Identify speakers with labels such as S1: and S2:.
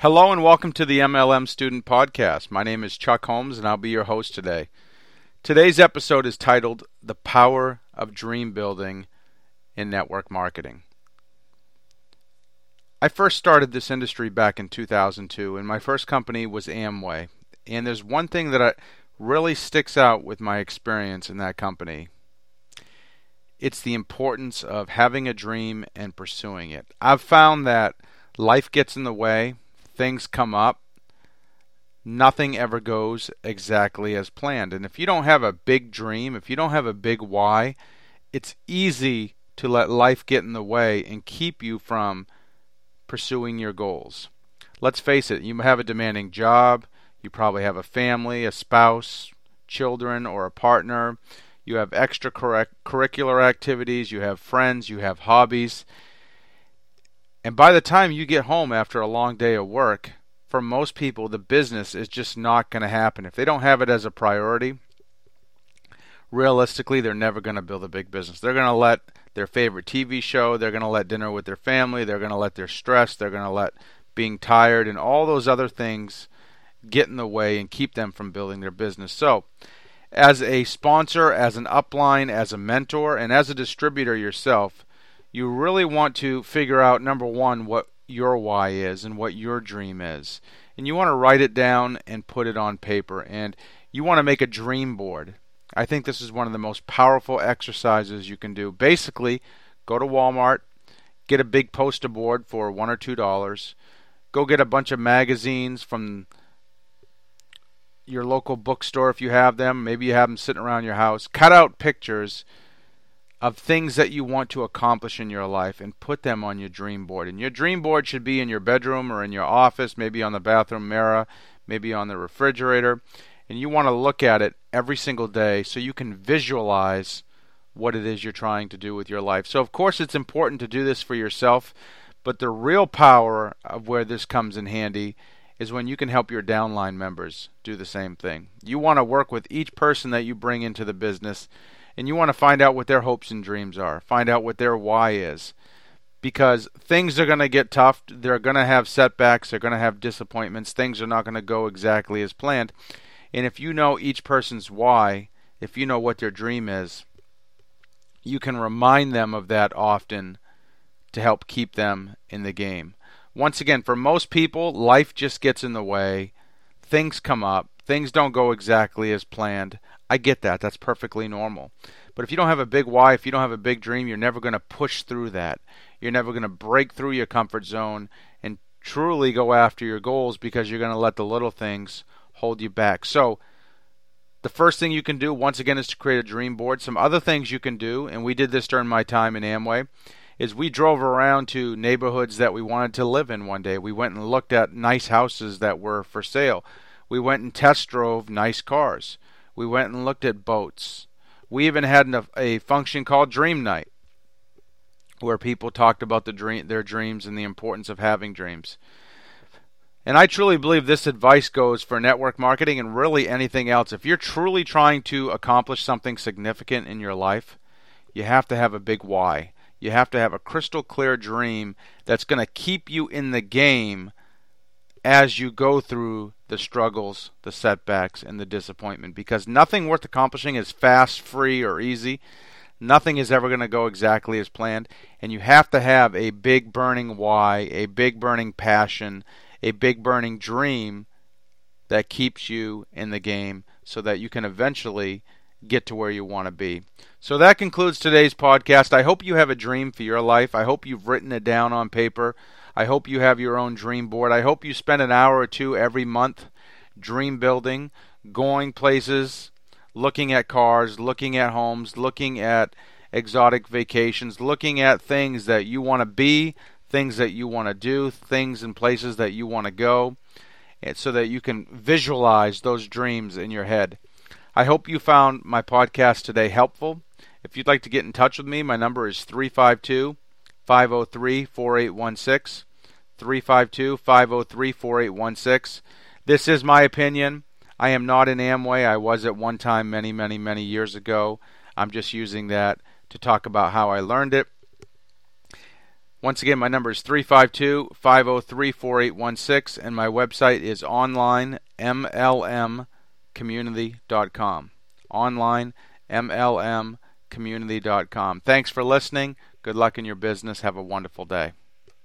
S1: Hello and welcome to the MLM Student Podcast. My name is Chuck Holmes and I'll be your host today. Today's episode is titled The Power of Dream Building in Network Marketing. I first started this industry back in 2002 and my first company was Amway. And there's one thing that I, really sticks out with my experience in that company. It's the importance of having a dream and pursuing it. I've found that life gets in the way things come up, nothing ever goes exactly as planned. And if you don't have a big dream, if you don't have a big why, it's easy to let life get in the way and keep you from pursuing your goals. Let's face it, you have a demanding job, you probably have a family, a spouse, children, or a partner. You have extracurricular activities, you have friends, you have hobbies. And by the time you get home after a long day of work, for most people, the business is just not going to happen. If they don't have it as a priority, realistically, they're never going to build a big business. They're going to let their favorite TV show, they're going to let dinner with their family, they're going to let their stress, they're going to let being tired, and all those other things get in the way and keep them from building their business. So, as a sponsor, as an upline, as a mentor, and as a distributor yourself, you really want to figure out number one what your why is and what your dream is. And you want to write it down and put it on paper. And you want to make a dream board. I think this is one of the most powerful exercises you can do. Basically go to walmart get a big poster board for one or two dollars go get a bunch of magazines from your local bookstore if you have them. Maybe you have them sitting around your house. Cut out pictures of things that you want to accomplish in your life and put them on your dream board. And your dream board should be in your bedroom or in your office, maybe on the bathroom mirror, maybe on the refrigerator. And you want to look at it every single day so you can visualize what it is you're trying to do with your life. So, of course, it's important to do this for yourself, but the real power of where this comes in handy is when you can help your downline members do the same thing. You want to work with each person that you bring into the business and you want to find out what their hopes and dreams are. Find out what their why is. Because things are going to get tough. They're going to have setbacks. They're going to have disappointments. Things are not going to go exactly as planned. And if you know each person's why, if you know what their dream is, you can remind them of that often to help keep them in the game. Once again, for most people, life just gets in the way. Things come up. Things don't go exactly as planned. I get that. That's perfectly normal. But if you don't have a big why, if you don't have a big dream, you're never going to push through that. You're never going to break through your comfort zone and truly go after your goals because you're going to let the little things hold you back. So, the first thing you can do, once again, is to create a dream board. Some other things you can do, and we did this during my time in Amway, is we drove around to neighborhoods that we wanted to live in one day. We went and looked at nice houses that were for sale. We went and test drove nice cars. We went and looked at boats. We even had a, a function called Dream Night, where people talked about the dream, their dreams and the importance of having dreams. And I truly believe this advice goes for network marketing and really anything else. If you're truly trying to accomplish something significant in your life, you have to have a big why. You have to have a crystal clear dream that's going to keep you in the game as you go through the struggles, the setbacks, and the disappointment because nothing worth accomplishing is fast, free, or easy. Nothing is ever going to go exactly as planned, and you have to have a big burning why, a big burning passion, a big burning dream that keeps you in the game so that you can eventually get to where you want to be. So that concludes today's podcast. I hope you have a dream for your life. I hope you've written it down on paper. I hope you have your own dream board. I hope you spend an hour or two every month dream building, going places, looking at cars, looking at homes, looking at exotic vacations, looking at things that you want to be, things that you want to do, things and places that you want to go, so that you can visualize those dreams in your head. I hope you found my podcast today helpful. If you'd like to get in touch with me, my number is 352 503 4816. 352 503 4816. This is my opinion. I am not in Amway. I was at one time many, many, many years ago. I'm just using that to talk about how I learned it. Once again, my number is 352 503 4816, and my website is onlinemlmcommunity.com. Onlinemlmcommunity.com. Thanks for listening. Good luck in your business. Have a wonderful day.